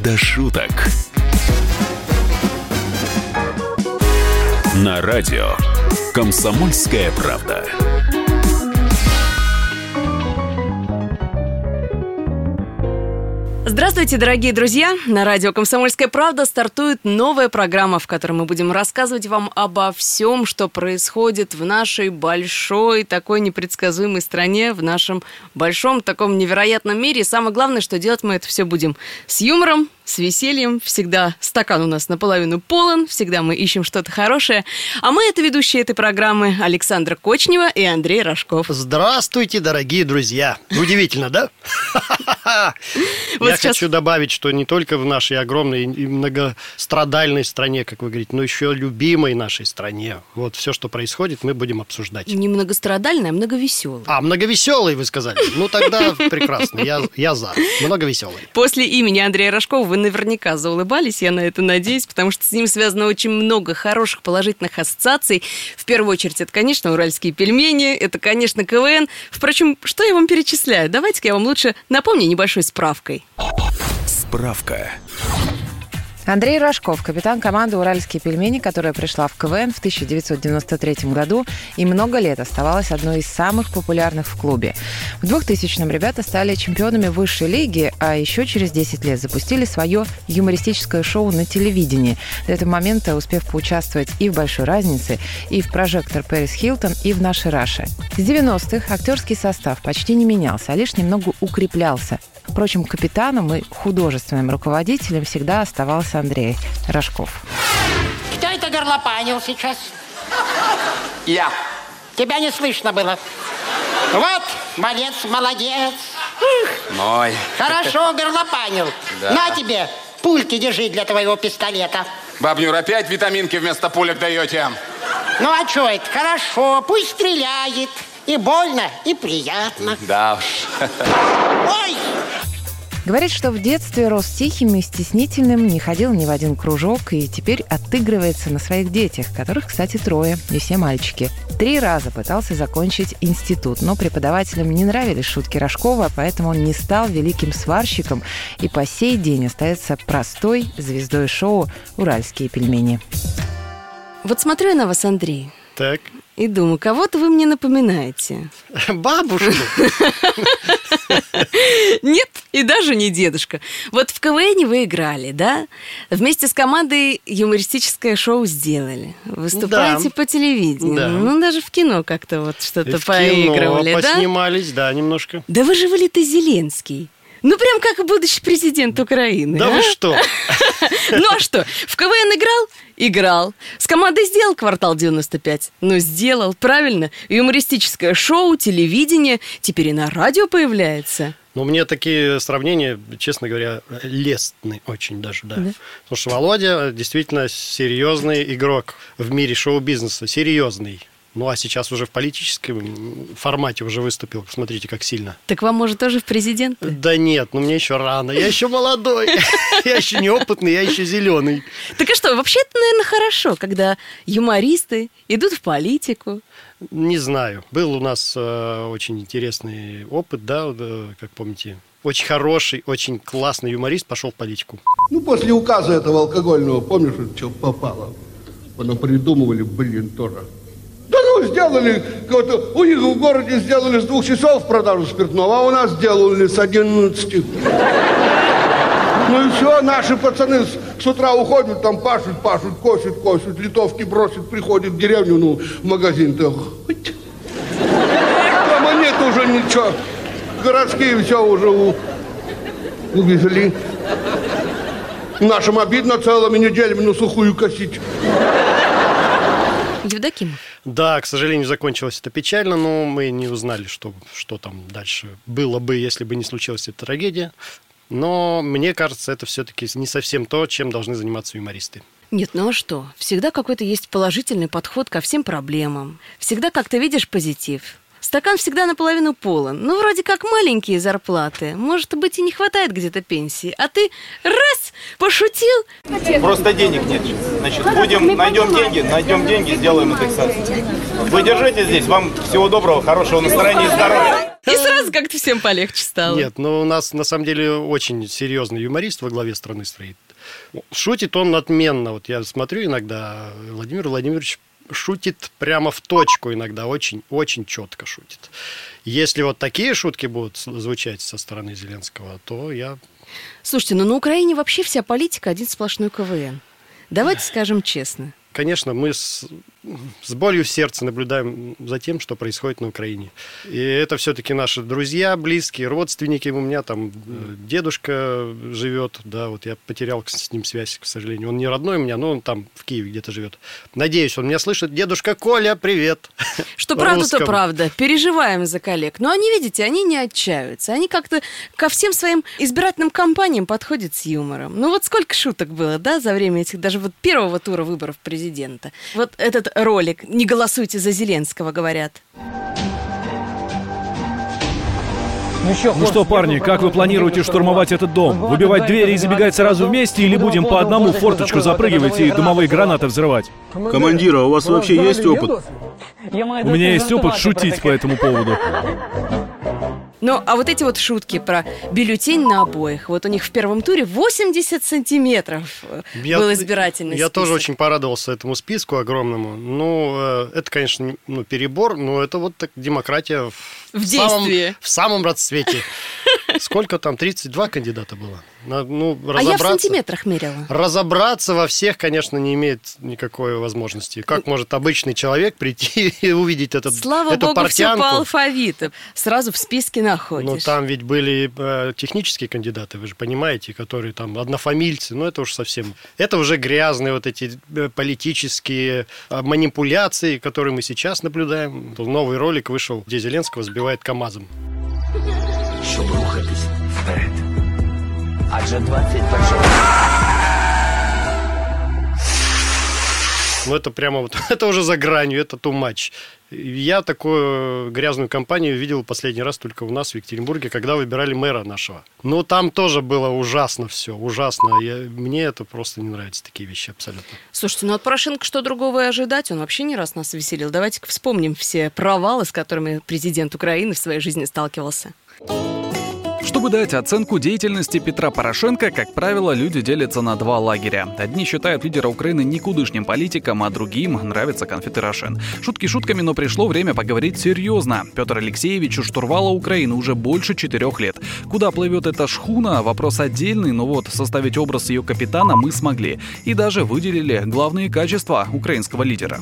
До шуток. На радио «Комсомольская правда». Здравствуйте, дорогие друзья! На радио «Комсомольская правда» стартует новая программа, в которой мы будем рассказывать вам обо всем, что происходит в нашей большой, такой непредсказуемой стране, в нашем большом, таком невероятном мире. И самое главное, что делать мы это все будем с юмором, с весельем. Всегда стакан у нас наполовину полон, всегда мы ищем что-то хорошее. А мы это ведущие этой программы Александра Кочнева и Андрей Рожков. Здравствуйте, дорогие друзья! Удивительно, да? Я хочу добавить, что не только в нашей огромной и многострадальной стране, как вы говорите, но еще любимой нашей стране. Вот все, что происходит, мы будем обсуждать. Не многострадальная, а многовеселая. А, многовеселый, вы сказали. Ну, тогда прекрасно, я, я за. Многовеселый. После имени Андрея Рожкова вы наверняка заулыбались, я на это надеюсь, потому что с ним связано очень много хороших положительных ассоциаций. В первую очередь, это, конечно, уральские пельмени, это, конечно, КВН. Впрочем, что я вам перечисляю? Давайте-ка я вам лучше напомню небольшой справкой. Справка. Андрей Рожков, капитан команды «Уральские пельмени», которая пришла в КВН в 1993 году и много лет оставалась одной из самых популярных в клубе. В 2000-м ребята стали чемпионами высшей лиги, а еще через 10 лет запустили свое юмористическое шоу на телевидении. До этого момента успев поучаствовать и в «Большой разнице», и в «Прожектор Пэрис Хилтон», и в «Нашей Раше». С 90-х актерский состав почти не менялся, а лишь немного укреплялся. Впрочем, капитаном и художественным руководителем всегда оставался Андрей Рожков. Кто это горлопанил сейчас? Я. Тебя не слышно было. Вот, молодец, молодец. Мой. Хорошо горлопанил. Да. На тебе, пульки держи для твоего пистолета. Бабнюр, опять витаминки вместо пулек даете? Ну а что это? Хорошо, пусть стреляет. И больно, и приятно. Да уж. Ой! Говорит, что в детстве рос тихим и стеснительным, не ходил ни в один кружок и теперь отыгрывается на своих детях, которых, кстати, трое, и все мальчики. Три раза пытался закончить институт, но преподавателям не нравились шутки Рожкова, поэтому он не стал великим сварщиком и по сей день остается простой звездой шоу «Уральские пельмени». Вот смотрю я на вас, Андрей, Так, и думаю, кого-то вы мне напоминаете. бабушку. Нет, и даже не дедушка. Вот в КВН вы играли, да? Вместе с командой юмористическое шоу сделали. Выступаете Да. по телевидению. Да. Ну, даже в кино как-то вот что-то поигрывали, кино да? поснимались, да, немножко. Да вы же вылитый Зеленский. Ну, прям как будущий президент Украины. Да а? вы что? Ну а что, в КВН играл? Играл. С командой сделал квартал 95? Ну, сделал, правильно. Юмористическое шоу, телевидение, теперь и на радио появляется. Ну, мне такие сравнения, честно говоря, лестны очень даже, да. Да? Потому что Володя действительно серьезный игрок в мире шоу-бизнеса, серьезный. Ну, а сейчас уже в политическом формате уже выступил. Смотрите, как сильно. Так вам, может, тоже в президенты? Да нет, ну мне еще рано. Я еще молодой. Я еще неопытный, я еще зеленый. Так а что, вообще это, наверное, хорошо, когда юмористы идут в политику. Не знаю. Был у нас э, очень интересный опыт, да, э, как помните. Очень хороший, очень классный юморист пошел в политику. Ну, после указа этого алкогольного, помнишь, что попало? Потом придумывали, блин, тоже. Ну, сделали, у них в городе сделали с двух часов продажу спиртного, а у нас сделали с 11. Ну и все, наши пацаны с, с утра уходят, там пашут, пашут, косят, косят, литовки бросят, приходят в деревню, ну, в магазин-то. Дома нет уже ничего. Городские все уже у- увезли. Нашим обидно целыми неделями на сухую косить. Евдокимов. Да, к сожалению, закончилось это печально, но мы не узнали, что, что там дальше было бы, если бы не случилась эта трагедия. Но мне кажется, это все-таки не совсем то, чем должны заниматься юмористы. Нет, ну а что? Всегда какой-то есть положительный подход ко всем проблемам. Всегда как-то видишь позитив. Стакан всегда наполовину полон. Ну, вроде как маленькие зарплаты. Может быть, и не хватает где-то пенсии. А ты раз, пошутил. Просто денег нет. Значит, будем, найдем деньги, найдем деньги, сделаем индексацию. Вы держите здесь. Вам всего доброго, хорошего настроения и здоровья. И сразу как-то всем полегче стало. Нет, ну у нас на самом деле очень серьезный юморист во главе страны стоит. Шутит он отменно. Вот я смотрю иногда, Владимир Владимирович шутит прямо в точку иногда, очень-очень четко шутит. Если вот такие шутки будут звучать со стороны Зеленского, то я... Слушайте, ну на Украине вообще вся политика один сплошной КВН. Давайте скажем честно. Конечно, мы с, с болью в сердце наблюдаем за тем, что происходит на Украине. И это все-таки наши друзья, близкие, родственники. У меня там э, дедушка живет, да, вот я потерял с ним связь, к сожалению. Он не родной у меня, но он там в Киеве где-то живет. Надеюсь, он меня слышит. Дедушка Коля, привет. Что правда, то правда. Переживаем за коллег. Но они, видите, они не отчаиваются. Они как-то ко всем своим избирательным кампаниям подходят с юмором. Ну вот сколько шуток было, да, за время этих, даже вот первого тура выборов президента президента. Вот этот ролик «Не голосуйте за Зеленского», говорят. Ну что, парни, как вы планируете штурмовать этот дом? Выбивать двери и забегать сразу вместе или будем по одному в форточку запрыгивать и дымовые гранаты взрывать? Командир, а у вас вообще есть опыт? У меня есть опыт шутить по этому поводу. Ну, а вот эти вот шутки про бюллетень на обоих, вот у них в первом туре 80 сантиметров э, я, был избирательный Я список. тоже очень порадовался этому списку огромному. Ну, э, это, конечно, ну, перебор, но это вот так демократия в, в, в действии. Самом, в самом расцвете. Сколько там? 32 кандидата было? Ну, а я в сантиметрах мерила. Разобраться во всех, конечно, не имеет никакой возможности. Как может обычный человек прийти и увидеть этот, Слава эту богу, портянку? все по алфавиту. Сразу в списке находишь. Ну, там ведь были э, технические кандидаты, вы же понимаете, которые там однофамильцы. Ну, это уж совсем... Это уже грязные вот эти э, политические э, манипуляции, которые мы сейчас наблюдаем. Новый ролик вышел, где Зеленского сбивает КАМАЗом. Щоб рухатись вперед. Адже 21 Ну, это прямо вот, это уже за гранью, это too much. Я такую грязную кампанию видел последний раз только у нас в Екатеринбурге, когда выбирали мэра нашего. Но там тоже было ужасно все, ужасно. Я, мне это просто не нравятся такие вещи абсолютно. Слушайте, ну от Порошенко что другого и ожидать? Он вообще не раз нас веселил. Давайте-ка вспомним все провалы, с которыми президент Украины в своей жизни сталкивался. Чтобы дать оценку деятельности Петра Порошенко, как правило, люди делятся на два лагеря. Одни считают лидера Украины никудышним политиком, а другим нравятся конфеты Рошен. Шутки шутками, но пришло время поговорить серьезно. Петр Алексеевич у штурвала Украины уже больше четырех лет. Куда плывет эта шхуна, вопрос отдельный, но вот составить образ ее капитана мы смогли. И даже выделили главные качества украинского лидера.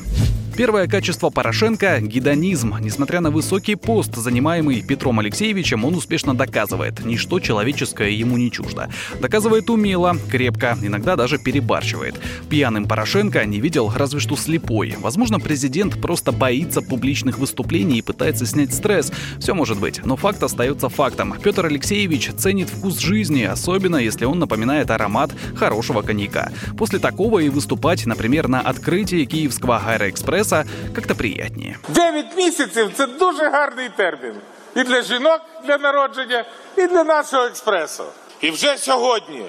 Первое качество Порошенко – гедонизм. Несмотря на высокий пост, занимаемый Петром Алексеевичем, он успешно доказывает, ничто человеческое ему не чуждо. Доказывает умело, крепко, иногда даже перебарщивает. Пьяным Порошенко не видел разве что слепой. Возможно, президент просто боится публичных выступлений и пытается снять стресс. Все может быть, но факт остается фактом. Петр Алексеевич ценит вкус жизни, особенно если он напоминает аромат хорошего коньяка. После такого и выступать, например, на открытии Киевского аэроэкспресса Одеса как-то приятніше. Дев'ять місяців це дуже гарний термін. І для жінок для народження, і для нашого експресу. І вже сьогодні,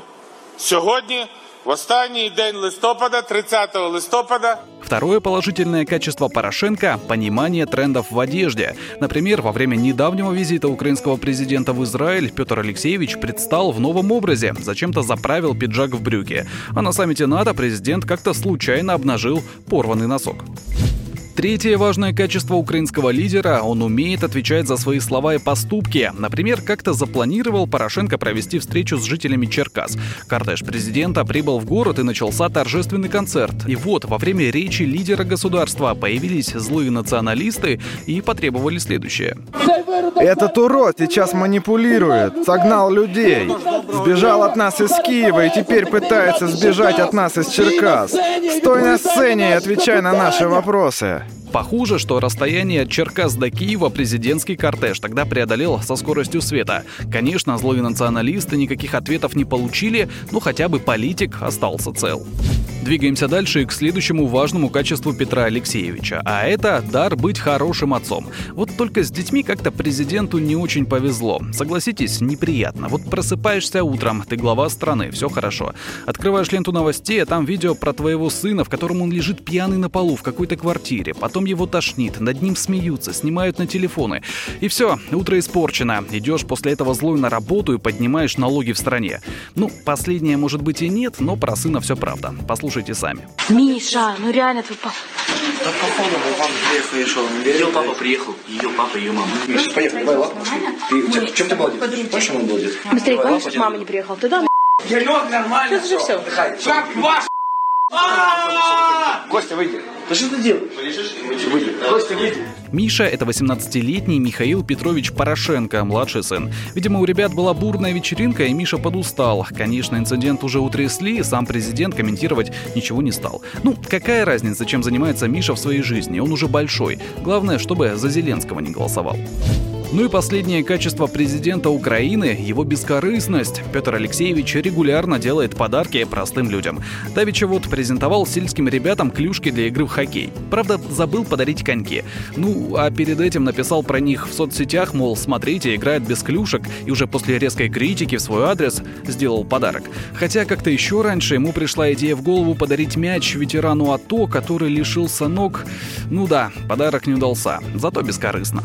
сьогодні, в останній день листопада, 30 листопада, Второе положительное качество Порошенко – понимание трендов в одежде. Например, во время недавнего визита украинского президента в Израиль Петр Алексеевич предстал в новом образе, зачем-то заправил пиджак в брюки. А на саммите НАТО президент как-то случайно обнажил порванный носок. Третье важное качество украинского лидера – он умеет отвечать за свои слова и поступки. Например, как-то запланировал Порошенко провести встречу с жителями Черкас. Кортеж президента прибыл в город и начался торжественный концерт. И вот, во время речи лидера государства появились злые националисты и потребовали следующее. Этот урод сейчас манипулирует, согнал людей, сбежал от нас из Киева и теперь пытается сбежать от нас из Черкас. Стой на сцене и отвечай на наши вопросы. Похоже, что расстояние от Черкас до Киева президентский кортеж тогда преодолел со скоростью света. Конечно, злые националисты никаких ответов не получили, но хотя бы политик остался цел. Двигаемся дальше к следующему важному качеству Петра Алексеевича, а это дар быть хорошим отцом. Вот только с детьми как-то президенту не очень повезло. Согласитесь, неприятно. Вот просыпаешься утром, ты глава страны, все хорошо. Открываешь ленту новостей, а там видео про твоего сына, в котором он лежит пьяный на полу в какой-то квартире. Потом его тошнит, над ним смеются, снимают на телефоны. И все, утро испорчено. Идешь после этого злой на работу и поднимаешь налоги в стране. Ну, последнее может быть и нет, но про сына все правда. Послушайте сами. Миша, ну реально твой папа. Да походу папа приехал. Ее папа приехал, ее папа, ее мама. Миша, поехали, давай лапу. Ты, у тебя, в чем ты молодец? Помнишь, он молодец? Быстрее, помнишь, что мама не приехала? Ты да? Янек нормально. Сейчас же все. Как ваш Костя, выйди. Да что ты делаешь? Выйди. Костя, выйди. Миша — это 18-летний Михаил Петрович Порошенко, младший сын. Видимо, у ребят была бурная вечеринка, и Миша подустал. Конечно, инцидент уже утрясли, сам президент комментировать ничего не стал. Ну, какая разница, чем занимается Миша в своей жизни? Он уже большой. Главное, чтобы за Зеленского не голосовал. Ну и последнее качество президента Украины – его бескорыстность. Петр Алексеевич регулярно делает подарки простым людям. Давича вот презентовал сельским ребятам клюшки для игры в хоккей. Правда, забыл подарить коньки. Ну, а перед этим написал про них в соцсетях, мол, смотрите, играет без клюшек, и уже после резкой критики в свой адрес сделал подарок. Хотя как-то еще раньше ему пришла идея в голову подарить мяч ветерану АТО, который лишился ног. Ну да, подарок не удался, зато бескорыстно.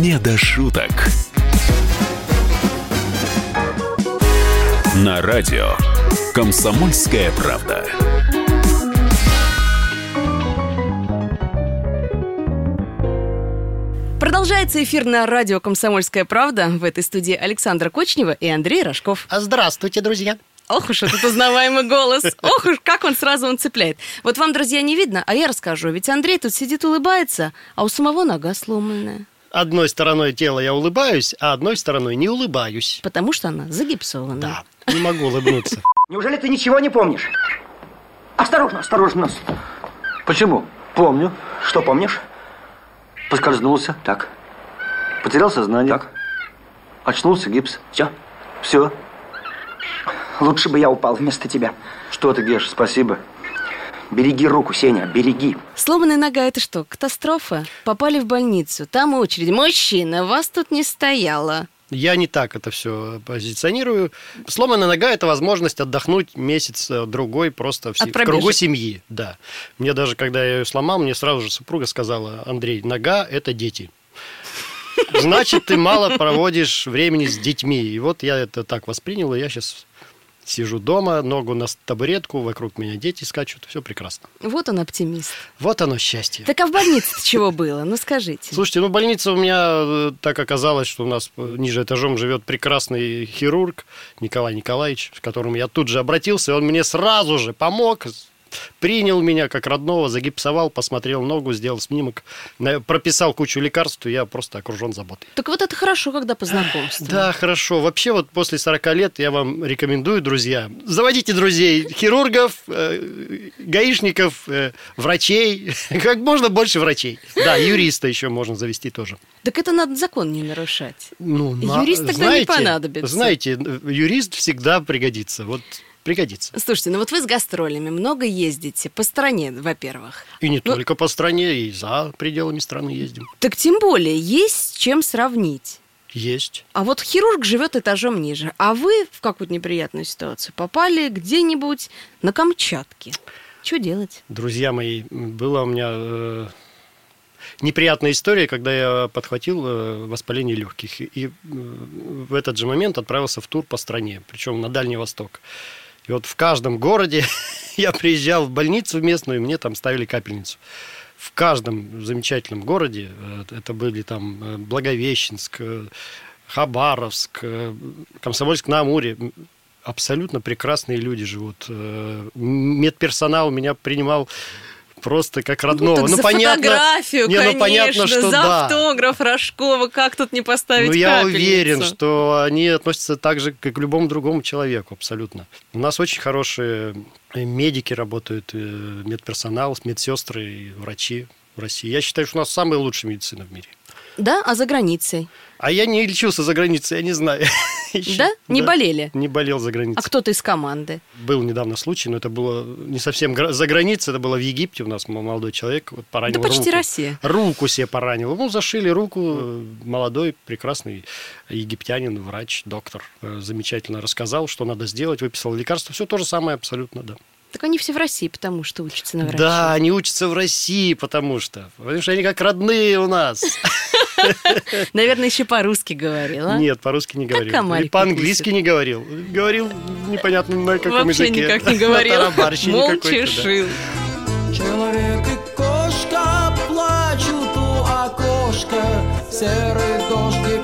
Не до шуток. На радио Комсомольская правда. Продолжается эфир на радио «Комсомольская правда». В этой студии Александра Кочнева и Андрей Рожков. Здравствуйте, друзья. Ох уж этот узнаваемый голос. Ох уж, как он сразу он цепляет. Вот вам, друзья, не видно, а я расскажу. Ведь Андрей тут сидит, улыбается, а у самого нога сломанная. Одной стороной тела я улыбаюсь, а одной стороной не улыбаюсь. Потому что она загипсована. Да, не могу улыбнуться. Неужели ты ничего не помнишь? Осторожно, осторожно. Почему? Помню. Что помнишь? Поскользнулся. Так. Потерял сознание. Так. Очнулся, гипс. Все. Все. Лучше бы я упал вместо тебя. Что ты, Геш, спасибо. Береги руку, Сеня, береги. Сломанная нога – это что, катастрофа? Попали в больницу, там очередь. Мужчина, вас тут не стояло. Я не так это все позиционирую. Сломанная нога – это возможность отдохнуть месяц-другой просто в, От в кругу семьи. Да. Мне даже, когда я ее сломал, мне сразу же супруга сказала, Андрей, нога – это дети. Значит, ты мало проводишь времени с детьми. И вот я это так воспринял, и я сейчас сижу дома, ногу на табуретку, вокруг меня дети скачут, все прекрасно. Вот он оптимист. Вот оно счастье. Так а в больнице чего было? Ну скажите. Слушайте, ну больница у меня э, так оказалось, что у нас э, ниже этажом живет прекрасный хирург Николай Николаевич, к которому я тут же обратился, и он мне сразу же помог, принял меня как родного, загипсовал, посмотрел ногу, сделал снимок, на- прописал кучу лекарств, и я просто окружен заботой. Так вот это хорошо, когда по знакомству. Да, хорошо. Вообще вот после 40 лет я вам рекомендую, друзья, заводите друзей, хирургов, э, гаишников, э, врачей, как можно больше врачей. Да, юриста еще можно завести тоже. Так это надо закон не нарушать. Ну, на- Юрист тогда не понадобится. Знаете, юрист всегда пригодится. Вот пригодится. Слушайте, ну вот вы с гастролями много ездите по стране, во-первых. И не Ну- только по стране, и за пределами страны ездим. Так тем более есть с чем сравнить. Есть. А вот хирург живет этажом ниже, а вы в какую-то неприятную ситуацию попали где-нибудь на Камчатке. Что делать? Друзья мои, была у меня э, неприятная история, когда я подхватил э, воспаление легких. И э, в этот же момент отправился в тур по стране, причем на Дальний Восток. И вот в каждом городе я приезжал в больницу местную, и мне там ставили капельницу. В каждом замечательном городе, э, это были там э, Благовещенск, э, Хабаровск, э, Комсомольск-на-Амуре, м, абсолютно прекрасные люди живут. Медперсонал меня принимал просто как родного. так за понятно, фотографию, не, ну, конечно, понятно, что за да. автограф Рожкова, как тут не поставить Ну, я капельницу? уверен, что они относятся так же, как к любому другому человеку, абсолютно. У нас очень хорошие э, медики работают, э, медперсонал, медсестры врачи в России. Я считаю, что у нас самая лучшая медицина в мире. Да, а за границей? А я не лечился за границей, я не знаю. Да? Не болели? Не болел за А границей. кто-то из команды? Был недавно случай, но это было не совсем за границей, это было в Египте. У нас молодой человек вот поранил Да почти руку. Россия. Руку себе поранил. Ну, зашили руку. э, Молодой, прекрасный египтянин, врач, доктор. э, Замечательно рассказал, что надо сделать, выписал лекарство. Все то же самое абсолютно, да. Так они все в России, потому что учатся на врача. Да, они учатся в России, потому что. Потому что они как родные у нас. Наверное, еще по-русски говорила. Нет, по-русски не говорил. И по-английски не говорил. Говорил непонятно на каком Вообще языке. никак не говорил. Молча шил. Человек и кошка плачут у окошка, Серый дождик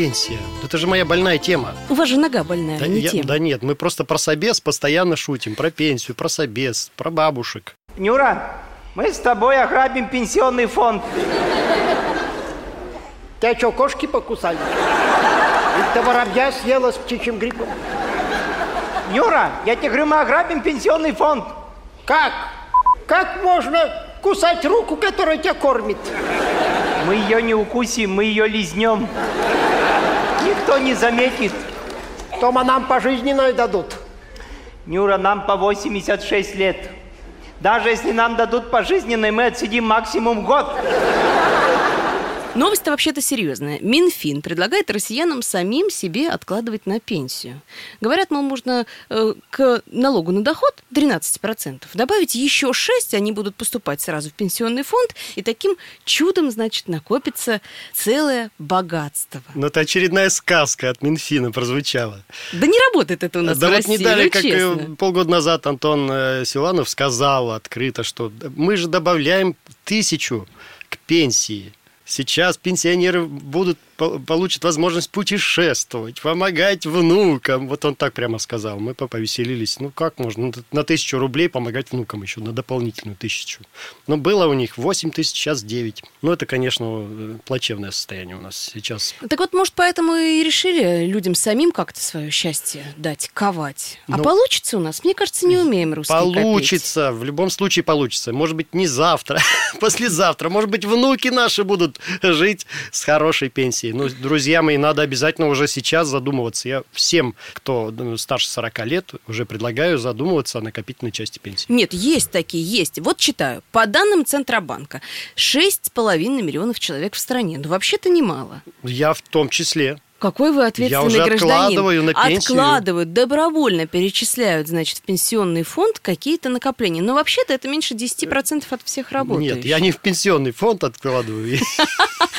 Пенсия. Это же моя больная тема. У вас же нога больная, Да, а не я- тема. да нет, мы просто про собес постоянно шутим. Про пенсию, про собес, про бабушек. Нюра, мы с тобой ограбим пенсионный фонд. Тебя что, кошки покусали? Ты воробья съела с птичьим гриппом? Нюра, я тебе говорю, мы ограбим пенсионный фонд. Как? Как можно кусать руку, которая тебя кормит? Мы ее не укусим, мы ее лизнем. Никто не заметит. Тома нам пожизненное дадут. Нюра, нам по 86 лет. Даже если нам дадут пожизненное, мы отсидим максимум год. Новость-то вообще-то серьезная. Минфин предлагает россиянам самим себе откладывать на пенсию. Говорят, мол, можно э, к налогу на доход 13% добавить еще 6, они будут поступать сразу в пенсионный фонд, и таким чудом, значит, накопится целое богатство. Ну, это очередная сказка от Минфина прозвучала. Да не работает это у нас да в вот России, не дали, ну, как э, честно. полгода назад Антон э, Силанов сказал открыто, что мы же добавляем тысячу к пенсии. Сейчас пенсионеры будут по- получат возможность путешествовать, помогать внукам. Вот он так прямо сказал. Мы по- повеселились. Ну как можно Ну, на тысячу рублей помогать внукам еще, на дополнительную тысячу. Но было у них 8 тысяч, сейчас 9. Ну это, конечно, э, плачевное состояние у нас сейчас. Так вот, может, поэтому и решили людям самим как-то свое счастье дать, ковать. А Ну, получится у нас? Мне кажется, не умеем русские копить. Получится, в любом случае получится. Может быть, не завтра, послезавтра. Может быть, внуки наши будут жить с хорошей пенсией. Ну, друзья мои, надо обязательно уже сейчас задумываться. Я всем, кто ну, старше 40 лет, уже предлагаю задумываться о накопительной части пенсии. Нет, есть такие, есть. Вот читаю. По данным Центробанка, 6,5 миллионов человек в стране. Ну, вообще-то немало. Я в том числе. Какой вы ответственный Я уже гражданин. откладываю на пенсию. Откладывают, добровольно перечисляют, значит, в пенсионный фонд какие-то накопления. Но вообще-то это меньше 10% от всех работающих. Нет, я не в пенсионный фонд откладываю.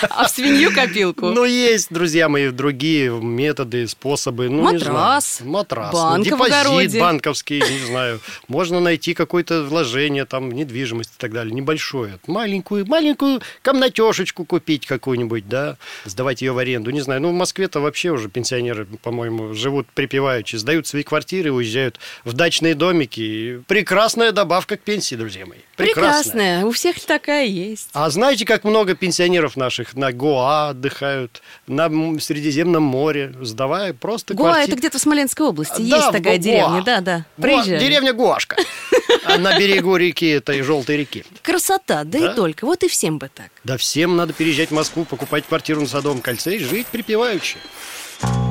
А в свинью копилку? Ну, есть, друзья мои, другие методы, способы. Ну, не Матрас, знаю. Матрас. ну, в депозит банковский, не знаю. Можно найти какое-то вложение, там, недвижимость и так далее, небольшое. Маленькую, маленькую комнатешечку купить какую-нибудь, да, сдавать ее в аренду. Не знаю, ну, в Москве-то вообще уже пенсионеры, по-моему, живут припеваючи, сдают свои квартиры, уезжают в дачные домики. Прекрасная добавка к пенсии, друзья мои. Прекрасная. Прекрасная. У всех такая есть. А знаете, как много пенсионеров наших на Гоа отдыхают, на Средиземном море, сдавая просто Гоа кварти- это где-то в Смоленской области. Да, есть такая Гоа. деревня, да, да. Приезжали. Деревня Гуашка. А на берегу реки, этой желтой реки. Красота, да, Да? и только. Вот и всем бы так. Да всем надо переезжать в Москву, покупать квартиру на Садовом кольце и жить припеваючи. Thank you.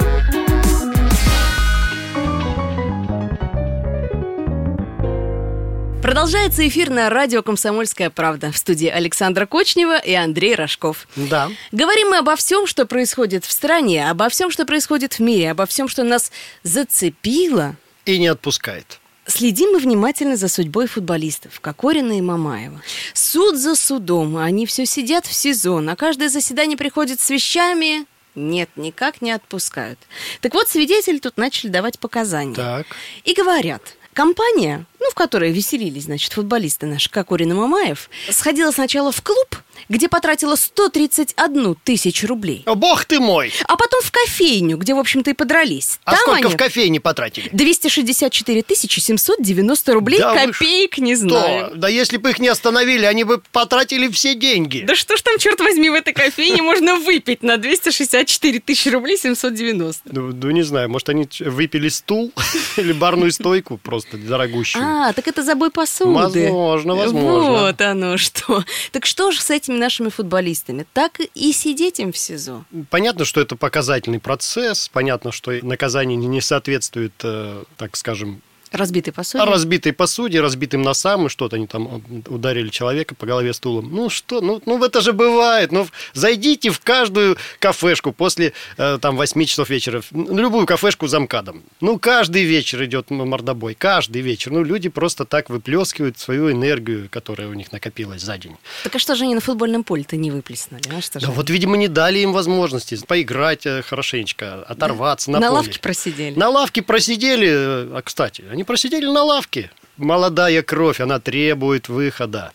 Продолжается эфир на радио «Комсомольская правда» в студии Александра Кочнева и Андрей Рожков. Да. Говорим мы обо всем, что происходит в стране, обо всем, что происходит в мире, обо всем, что нас зацепило. И не отпускает. Следим мы внимательно за судьбой футболистов Кокорина и Мамаева. Суд за судом, они все сидят в СИЗО, на каждое заседание приходят с вещами, нет, никак не отпускают. Так вот, свидетели тут начали давать показания. Так. И говорят, компания, ну, в которой веселились, значит, футболисты наши, Кокорин и Мамаев, сходила сначала в клуб, где потратила 131 тысячу рублей. О, бог ты мой! А потом в кофейню, где, в общем-то, и подрались. А Там сколько они в кофейне потратили? 264 тысячи 790 рублей, Да копеек не Что? знаю. Да если бы их не остановили, они бы потратили все деньги. Да что ж там, черт возьми, в этой кофейне можно выпить на 264 тысячи рублей 790? Ну, ну, не знаю, может, они выпили стул или барную стойку просто дорогущую. А, так это забой посуды. Возможно, возможно. Вот оно что. Так что же с этими нашими футболистами? Так и сидеть им в СИЗО. Понятно, что это показательный процесс, понятно, что наказание не- соответствует, э, так скажем, Разбитый посуде. разбитой посуде, разбитым носам, и что-то они там ударили человека по голове стулом. Ну что, ну, ну это же бывает. Ну, зайдите в каждую кафешку после э, там 8 часов вечера, любую кафешку за МКАДом. Ну, каждый вечер идет мордобой, каждый вечер. Ну, люди просто так выплескивают свою энергию, которая у них накопилась за день. Так а что же они на футбольном поле-то не выплеснули? А что же? Да вот, видимо, не дали им возможности поиграть э, хорошенечко, оторваться на, на поле. лавке просидели. На лавке просидели, э, а, кстати, они просидели на лавке. Молодая кровь, она требует выхода.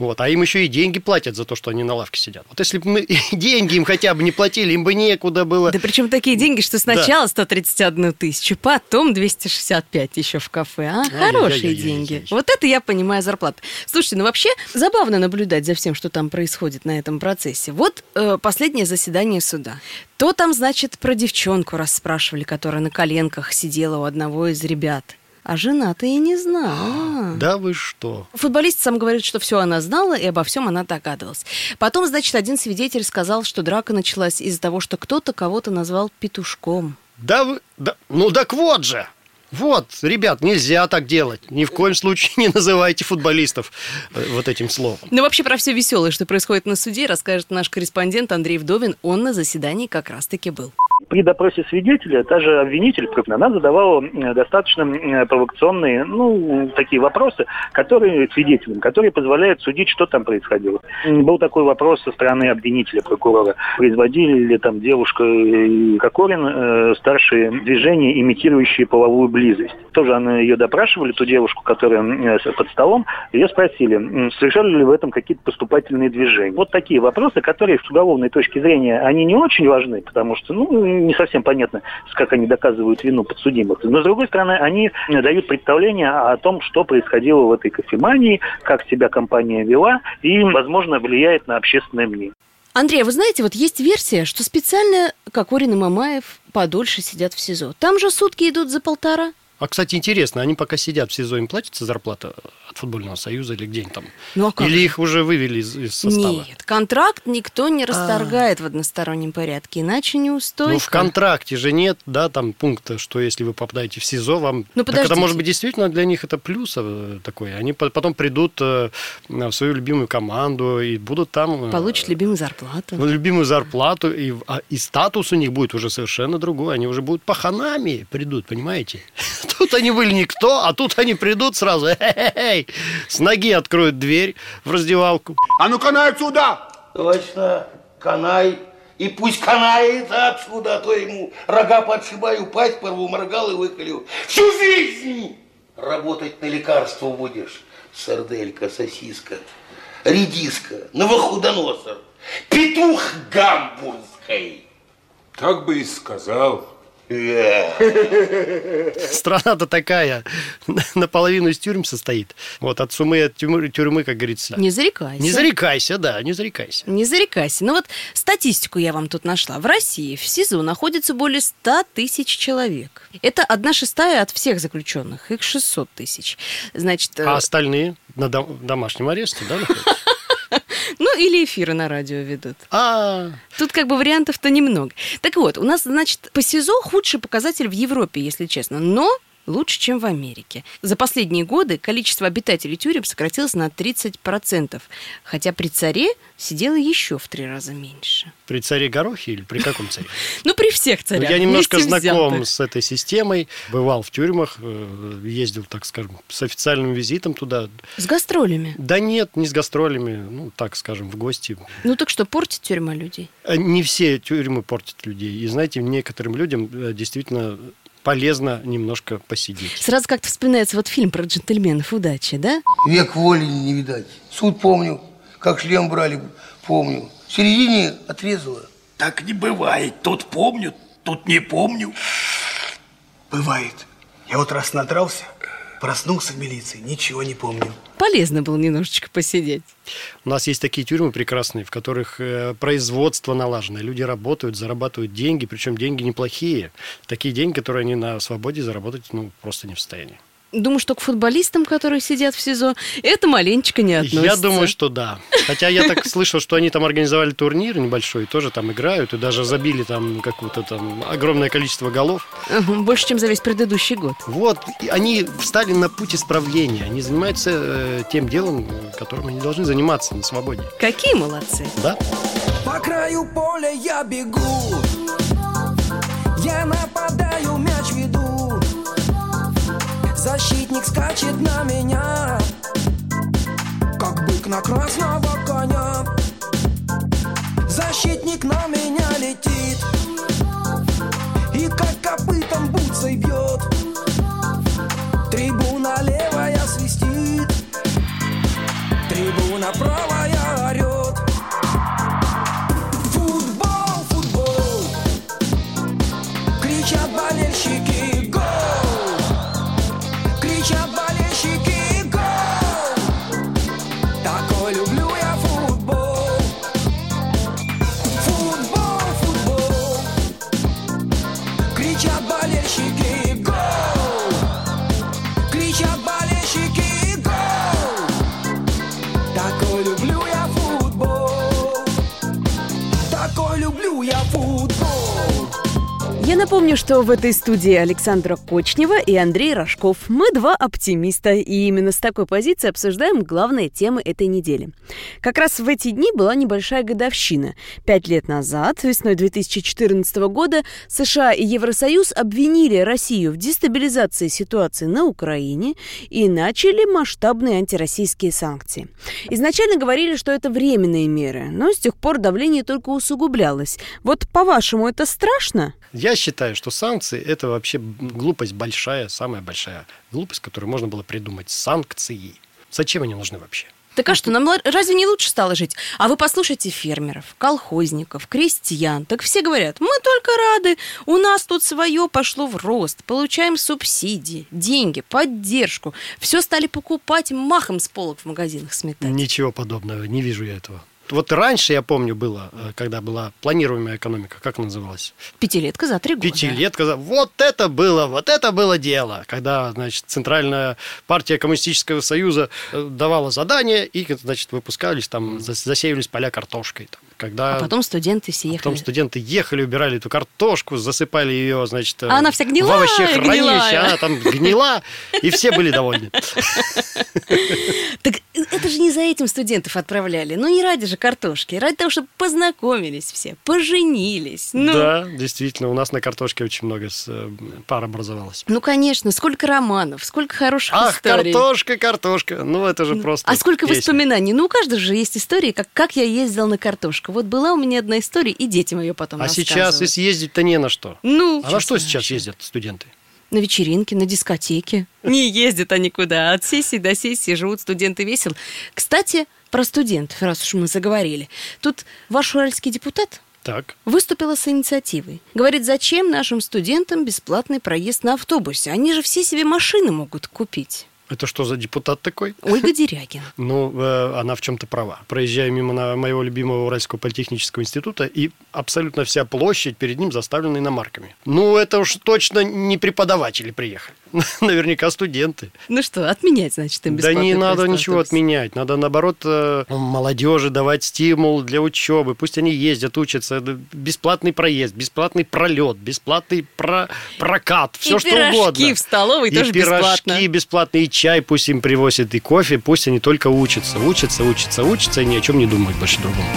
Вот, а им еще и деньги платят за то, что они на лавке сидят. Вот если бы мы деньги им хотя бы не платили, им бы некуда было. Да причем такие деньги, что сначала 131 тысячу, потом 265 еще в кафе. А, хорошие деньги. Вот это я понимаю зарплату. Слушайте, ну вообще забавно наблюдать за всем, что там происходит на этом процессе. Вот э, последнее заседание суда. То там, значит, про девчонку расспрашивали, которая на коленках сидела у одного из ребят. А жена-то и не знала. Да вы что? Футболист сам говорит, что все она знала и обо всем она догадывалась. Потом, значит, один свидетель сказал, что драка началась из-за того, что кто-то кого-то назвал петушком. Да вы... Да, ну так вот же! Вот, ребят, нельзя так делать. Ни в коем случае не называйте футболистов э, вот этим словом. Ну, вообще, про все веселое, что происходит на суде, расскажет наш корреспондент Андрей Вдовин. Он на заседании как раз-таки был. При допросе свидетеля та же обвинитель, она задавала э, достаточно э, провокационные, ну, такие вопросы, которые свидетелям, которые позволяют судить, что там происходило. Был такой вопрос со стороны обвинителя, прокурора. Производили ли там девушка и Кокорин э, старшие движения, имитирующие половую близость? Тоже она ее допрашивали, ту девушку, которая э, под столом, ее спросили, совершали ли в этом какие-то поступательные движения. Вот такие вопросы, которые с уголовной точки зрения, они не очень важны, потому что, ну, не совсем понятно, как они доказывают вину подсудимых. Но, с другой стороны, они дают представление о том, что происходило в этой кофемании, как себя компания вела и, возможно, влияет на общественное мнение. Андрей, а вы знаете, вот есть версия, что специально Кокорин и Мамаев подольше сидят в СИЗО. Там же сутки идут за полтора. А, кстати, интересно, они пока сидят в СИЗО, им платится зарплата от футбольного союза или где они там? Ну, а как Или их уже вывели из, из состава? Нет, контракт никто не расторгает в одностороннем порядке, иначе неустойка. Ну, в контракте же нет, да, там пункта, что если вы попадаете в СИЗО, вам... Ну, так это, подождите. может быть, действительно для них это плюс э, такой. Они по- потом придут э, в свою любимую команду и будут там... э, Получит любимую зарплату. ну, любимую зарплату, и, а- и статус у них будет уже совершенно другой. Они уже будут паханами придут, понимаете? Тут они были никто, а тут они придут сразу, «Хе-хе-хей!» с ноги откроют дверь в раздевалку. А ну канай отсюда! Точно, канай. И пусть канает отсюда, а то ему рога подшибаю, пасть порву, моргал и выколю. Всю жизнь работать на лекарство будешь. Сарделька, сосиска, редиска, новохудоносор, петух гамбургской. Так бы и сказал. Страна-то такая, наполовину из тюрьм состоит. Вот от сумы от тюрьмы, тюрьмы, как говорится. Не зарекайся. Не зарекайся, да, не зарекайся. Не зарекайся. Ну вот статистику я вам тут нашла. В России в СИЗО находится более 100 тысяч человек. Это одна шестая от всех заключенных. Их 600 тысяч. Значит, э, А остальные на дом- домашнем аресте, да, находятся? ну или эфиры на радио ведут. А, Тут как бы вариантов-то немного. Так вот, у нас, значит, по СИЗО худший показатель в Европе, если честно. Но лучше, чем в Америке. За последние годы количество обитателей тюрем сократилось на 30%, хотя при царе сидело еще в три раза меньше. при царе Горохе или при каком царе? Ну, при всех царях. Я немножко знаком с этой системой, бывал в тюрьмах, э, ездил, так скажем, с официальным визитом туда. С гастролями. Да нет, не с гастролями, ну, так скажем, в гости. Ну так что, портит тюрьма людей? Э, Не все тюрьмы портят людей. И знаете, некоторым людям э, действительно полезно немножко посидеть. Сразу как-то вспоминается вот фильм про джентльменов удачи, да? Век воли не видать. Суд помню. как шлем брали, помню. В середине отрезало. Так не бывает. Тут помню, тут не помню. Бывает. Я вот раз надрался, проснулся в милиции, ничего не помню. Полезно было немножечко посидеть. У нас есть такие тюрьмы прекрасные, в которых э, производство налажено. Люди работают, зарабатывают деньги, причем деньги неплохие. Такие деньги, которые они на свободе заработать ну, просто не в состоянии. Думаю, что к футболистам, которые сидят в СИЗО, это маленечко не относится. Я думаю, что да. Хотя я так слышал, что они там организовали турнир небольшой, тоже там играют, и даже забили там какое-то там огромное количество голов. Больше, чем за весь предыдущий год. Вот, они встали на путь исправления. Они занимаются э, тем делом, которым они должны заниматься на свободе. Какие молодцы. Да? По краю поля я бегу Я нападаю, мяч веду Защитник скачет на меня Как бык на красного коня. Защитник на меня летит И как копытом бутсой бьет. Трибуна левая свистит Трибуна правая напомню, что в этой студии Александра Кочнева и Андрей Рожков. Мы два оптимиста, и именно с такой позиции обсуждаем главные темы этой недели. Как раз в эти дни была небольшая годовщина. Пять лет назад, весной 2014 года, США и Евросоюз обвинили Россию в дестабилизации ситуации на Украине и начали масштабные антироссийские санкции. Изначально говорили, что это временные меры, но с тех пор давление только усугублялось. Вот по-вашему, это страшно? Я считаю, что санкции – это вообще глупость большая, самая большая глупость, которую можно было придумать. Санкции. Зачем они нужны вообще? Так а что, нам разве не лучше стало жить? А вы послушайте фермеров, колхозников, крестьян. Так все говорят, мы только рады, у нас тут свое пошло в рост, получаем субсидии, деньги, поддержку. Все стали покупать махом с полок в магазинах сметать. Ничего подобного, не вижу я этого. Вот раньше, я помню, было, э, когда была планируемая экономика, как называлась? Пятилетка за три года. Пятилетка. за- Вот это было, вот это было дело. Когда, значит, Центральная партия Коммунистического Союза э, давала задание, и, значит, выпускались там, за- засеивались поля картошкой. там. Когда... А потом студенты все ехали. Потом студенты ехали, убирали эту картошку, засыпали ее, значит, А она вся в гнилая, овощехранилище, она там гнила, и все были довольны. Так это же не за этим студентов отправляли. Ну не ради же картошки, ради того, чтобы познакомились все, поженились. Ну, Да, действительно, у нас на картошке очень много э, пар образовалось. ну конечно, сколько романов, сколько хороших Ах, историй. картошка, картошка. Ну, это же просто А сколько песня. воспоминаний? Ну, у каждого же есть истории, как, как я ездил на картошку. Вот была у меня одна история, и детям ее потом А сейчас и съездить-то не на что. Ну, а на что сейчас ездят студенты? На вечеринки, на дискотеки. Не ездят они куда. От сессии до сессии живут студенты весел. Кстати, про студентов, раз уж мы заговорили. Тут ваш уральский депутат Так. выступила с инициативой. Говорит, зачем нашим студентам бесплатный проезд на автобусе? Они же все себе машины могут купить. Это что за депутат такой? Ольга Дерягин. Ну, э, она в чем-то права. Проезжаю мимо на моего любимого Уральского политехнического института, и абсолютно вся площадь перед ним заставлена иномарками. Ну, это уж точно не преподаватели приехали. Наверняка студенты. Ну что, отменять, значит, им Да бесплатный не надо ничего отменять. Надо, наоборот, э, молодежи давать стимул для учебы. Пусть они ездят, учатся. Да, Бесплатный проезд, бесплатный пролет, бесплатный про- прокат. Все И что пирожки угодно. в столовой и тоже пирожки бесплатно. бесплатно, и чай пусть им привозят, и кофе. Пусть они только учатся. Учатся, учатся, учатся, и ни о чем не думают больше другому.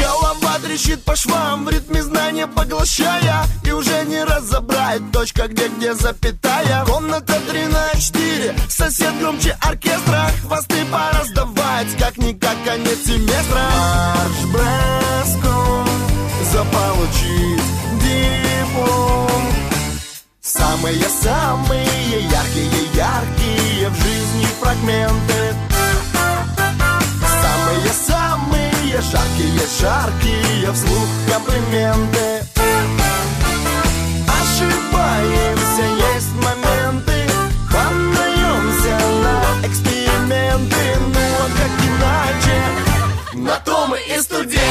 Голова трещит по швам, в ритме знания поглощая И уже не разобрать точка, где где запятая Комната 3 на 4, сосед громче оркестра Хвосты пора сдавать, как-никак конец семестра Марш заполучить диплом Самые-самые яркие-яркие в жизни фрагменты. Самые-самые жаркие-жаркие вслух комплименты. Ошибаемся, есть моменты. Поддаемся на эксперименты. Ну а как иначе, на то мы и студенты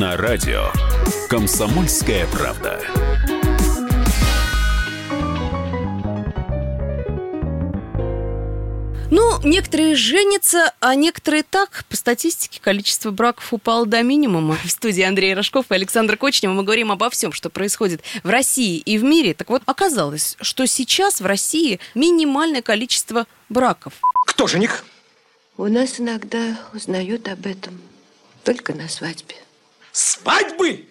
На радио «Комсомольская правда». Ну, некоторые женятся, а некоторые так. По статистике, количество браков упало до минимума. В студии Андрей Рожков и Александр Кочнев мы говорим обо всем, что происходит в России и в мире. Так вот, оказалось, что сейчас в России минимальное количество браков. Кто жених? У нас иногда узнают об этом только на свадьбе. Свадьбы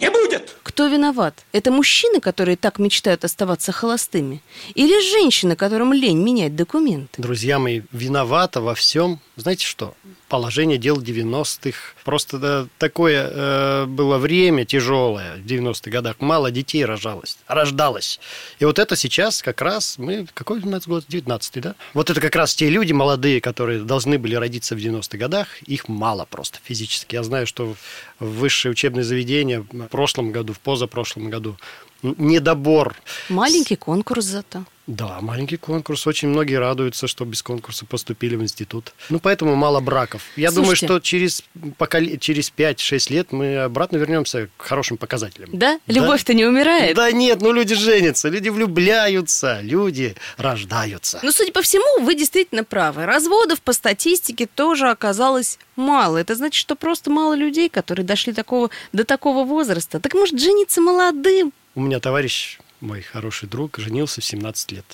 не будет! Кто виноват? Это мужчины, которые так мечтают оставаться холостыми? Или женщины, которым лень менять документы? Друзья мои, виновата во всем. Знаете что? Положение дел 90-х. Просто да, такое э, было время тяжелое в 90-х годах. Мало детей рожалось. Рождалось. И вот это сейчас как раз мы... Какой у нас год? 19-й, да? Вот это как раз те люди молодые, которые должны были родиться в 90-х годах. Их мало просто физически. Я знаю, что высшее учебное заведение в прошлом году, в позапрошлом году недобор. Маленький конкурс зато. Да, маленький конкурс. Очень многие радуются, что без конкурса поступили в институт. Ну, поэтому мало браков. Я Слушайте. думаю, что через, поколе... через 5-6 лет мы обратно вернемся к хорошим показателям. Да? Любовь-то не умирает? Да нет, ну люди женятся, люди влюбляются, люди рождаются. Ну, судя по всему, вы действительно правы. Разводов по статистике тоже оказалось мало. Это значит, что просто мало людей, которые дошли такого, до такого возраста. Так может, жениться молодым? У меня товарищ, мой хороший друг, женился в 17 лет.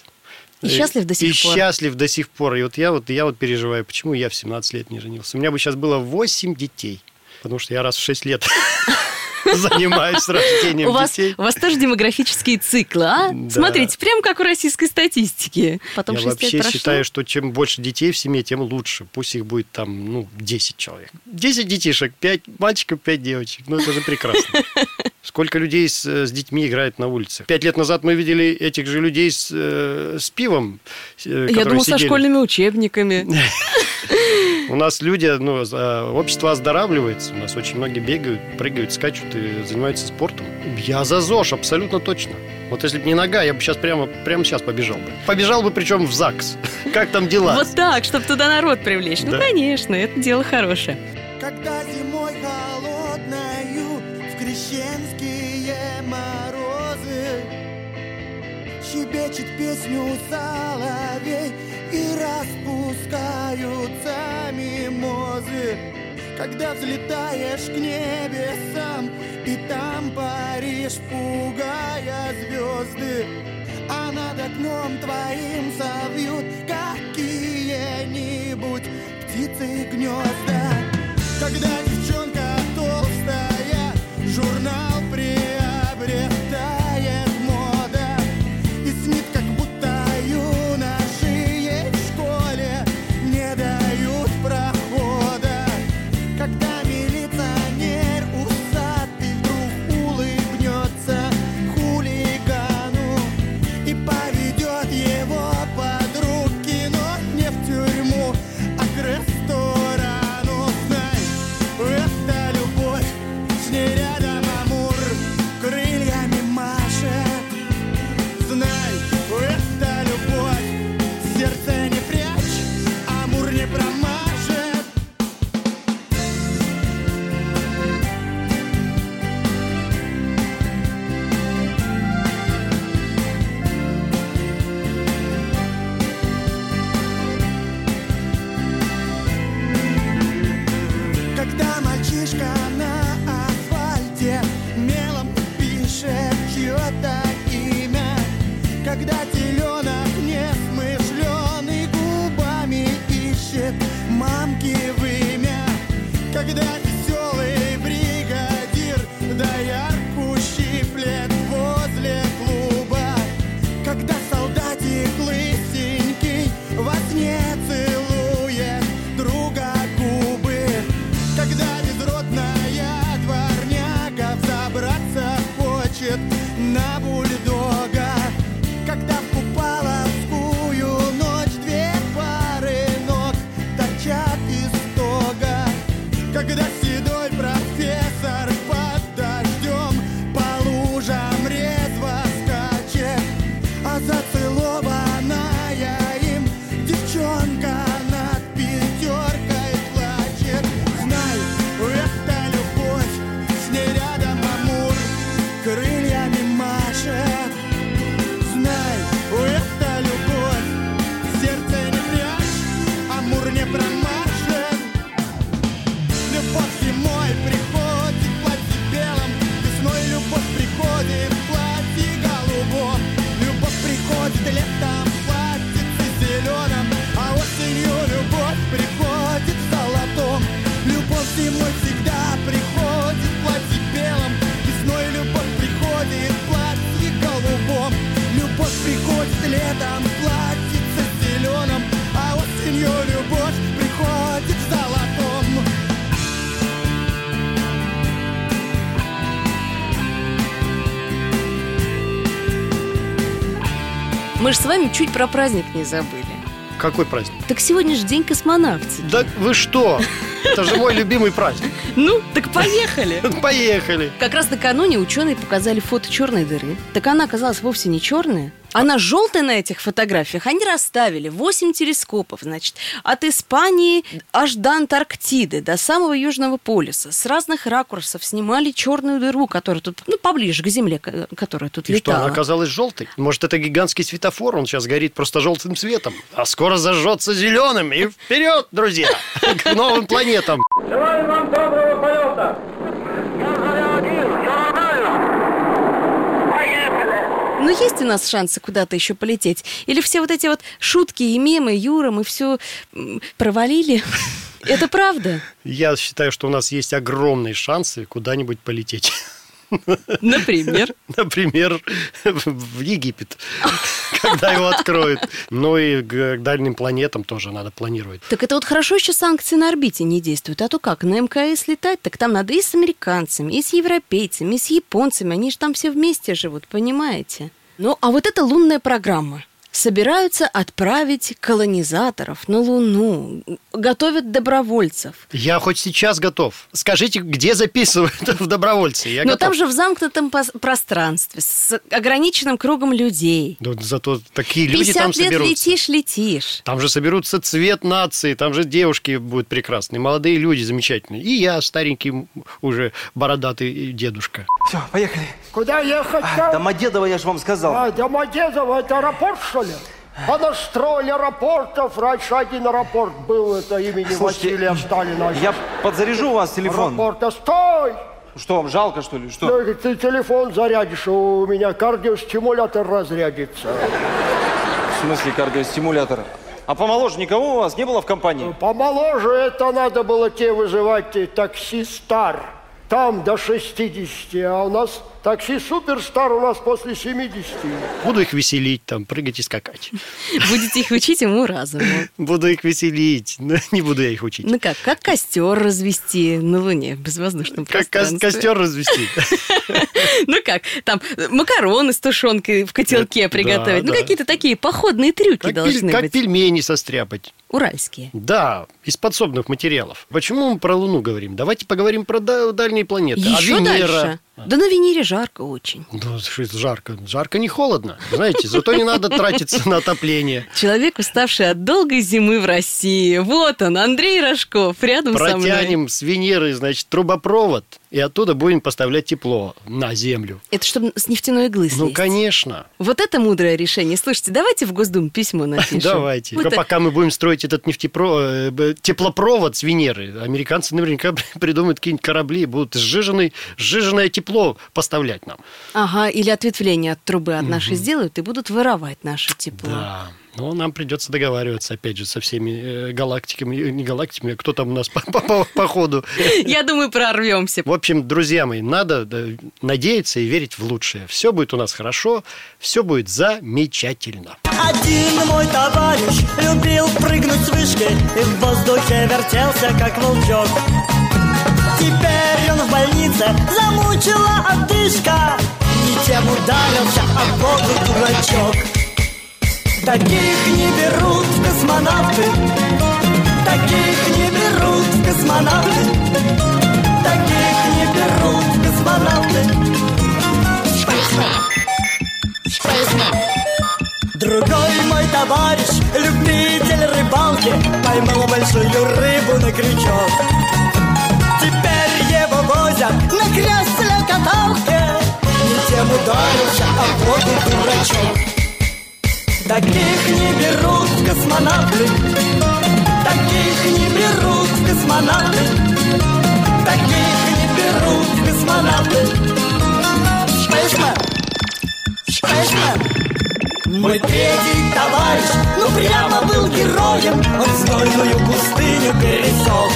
И счастлив до сих и пор. счастлив до сих пор. И вот я вот, я вот переживаю, почему я в 17 лет не женился. У меня бы сейчас было 8 детей, потому что я раз в 6 лет занимаюсь рождением У вас, детей. у вас тоже демографические циклы, а? Да. Смотрите, прям как у российской статистики. Потом я 6 лет вообще считаю, что чем больше детей в семье, тем лучше. Пусть их будет там, ну, 10 человек. 10 детишек, 5 мальчиков, 5 девочек. Ну, это же прекрасно. Сколько людей с, с детьми играет на улице. Пять лет назад мы видели этих же людей с, э, с пивом. э, Я думал, со школьными учебниками. У нас люди, ну, общество оздоравливается. У нас очень многие бегают, прыгают, скачут и занимаются спортом. Я за ЗОЖ, абсолютно точно. Вот если бы не нога, я бы сейчас прямо, прямо сейчас побежал бы. Побежал бы причем в ЗАГС. Как там дела? Вот так, чтобы туда народ привлечь. Ну, Да. конечно, это дело хорошее. Когда зимой холодною в крещенские Щебечет песню соловей и распускаются мимозы. Когда взлетаешь к небесам и там паришь, пугая звезды А над окном твоим совьют какие-нибудь птицы гнезда. Когда Мы же с вами чуть про праздник не забыли. Какой праздник? Так сегодня же день космонавтики. Да вы что? Это же мой любимый праздник. Ну, так поехали. Поехали. Как раз накануне ученые показали фото черной дыры. Так она оказалась вовсе не черная. Она желтая на этих фотографиях. Они расставили 8 телескопов, значит, от Испании аж до Антарктиды, до самого Южного полюса. С разных ракурсов снимали черную дыру, которая тут, ну, поближе к Земле, ко- которая тут И что, летала. она оказалась желтой? Может, это гигантский светофор, он сейчас горит просто желтым цветом, а скоро зажжется зеленым. И вперед, друзья, к новым планетам. Желаю вам доброго полета! Но есть у нас шансы куда-то еще полететь? Или все вот эти вот шутки и мемы, Юра, мы все провалили? Это правда? Я считаю, что у нас есть огромные шансы куда-нибудь полететь. Например? Например, в Египет, когда его откроют. Ну и к дальним планетам тоже надо планировать. Так это вот хорошо еще санкции на орбите не действуют. А то как, на МКС летать, так там надо и с американцами, и с европейцами, и с японцами. Они же там все вместе живут, понимаете? Ну, а вот эта лунная программа. Собираются отправить колонизаторов на Луну, готовят добровольцев. Я хоть сейчас готов. Скажите, где записывают в добровольцы? Я Но готов. там же в замкнутом пространстве, с ограниченным кругом людей. Да зато такие люди 50 там лет соберутся. летишь, летишь. Там же соберутся цвет нации, там же девушки будут прекрасные, молодые люди замечательные. И я, старенький уже бородатый дедушка. Все, поехали. Куда ехать А, Домодедово, я же вам сказал. А, Домодедово, это аэропорт, что ли? Понастроили аэропортов. Раньше один аэропорт был, это имени Слушайте, Василия Сталина. Я подзаряжу у вас телефон. Аэропорта, стой! Что, вам жалко, что ли? Что? Ну, ты телефон зарядишь, у меня кардиостимулятор разрядится. В смысле кардиостимулятор? А помоложе никого у вас не было в компании? Помоложе это надо было тебе вызывать такси «Стар». Там до 60, а у нас такси «Суперстар» у нас после 70. Буду их веселить, там, прыгать и скакать. Будете их учить ему разуму. Буду их веселить, но не буду я их учить. Ну как, как костер развести на Луне в безвоздушном Как пространстве? костер развести. Ну как, там макароны с тушенкой в котелке приготовить. Ну какие-то такие походные трюки Как, должны как быть. пельмени состряпать. Уральские. Да, из подсобных материалов. Почему мы про Луну говорим? Давайте поговорим про да- дальние планеты. а Еще Венера? дальше. Да на Венере жарко очень. Ну, жарко. Жарко не холодно. Знаете, зато не надо тратиться на отопление. Человек, уставший от долгой зимы в России. Вот он, Андрей Рожков, рядом со мной. Протянем с Венеры, значит, трубопровод, и оттуда будем поставлять тепло на Землю. Это чтобы с нефтяной иглы Ну, слезть. конечно. Вот это мудрое решение. Слушайте, давайте в Госдуму письмо напишем. Давайте. Вот это- пока мы будем строить этот нефтепро... э, теплопровод с Венеры, американцы наверняка придумают какие-нибудь корабли и будут сжиженный, сжиженное тепло поставлять нам. Ага, или ответвление от трубы от нашей сделают и будут воровать наше тепло. Да. Но нам придется договариваться, опять же, со всеми э, галактиками, э, не галактиками, а кто там у нас по, по- по- по ходу. Я думаю, прорвемся. В общем, друзья мои, надо надеяться и верить в лучшее. Все будет у нас хорошо, все будет замечательно. Один мой товарищ любил прыгнуть с вышки И в воздухе вертелся, как волчок Теперь он в больнице, замучила одышка Не тем ударился, а воду дурачок Таких не берут в космонавты. Таких не берут в космонавты. Таких не берут в космонавты. Другой мой товарищ, любитель рыбалки Поймал большую рыбу на крючок. Теперь его возят на кресле-каталке Не тем ударился, а воду дурачок Таких не берут космонавты. Таких не берут космонавты. Таких не берут космонавты. Spaceman Spaceman мой третий товарищ, ну прямо был героем. Он знойную пустыню пересек.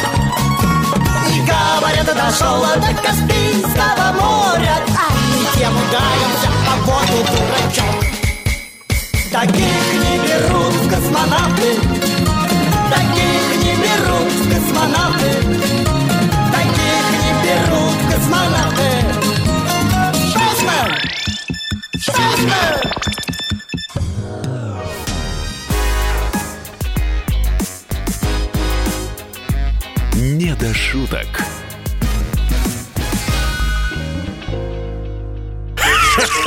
И говорят, дошел до Каспийского моря. А тем ударился, а воду дурачок Таких не берут в космонавты, таких не берут в космонавты, таких не берут в космонавты. Шестер! Шестер! Не до шуток.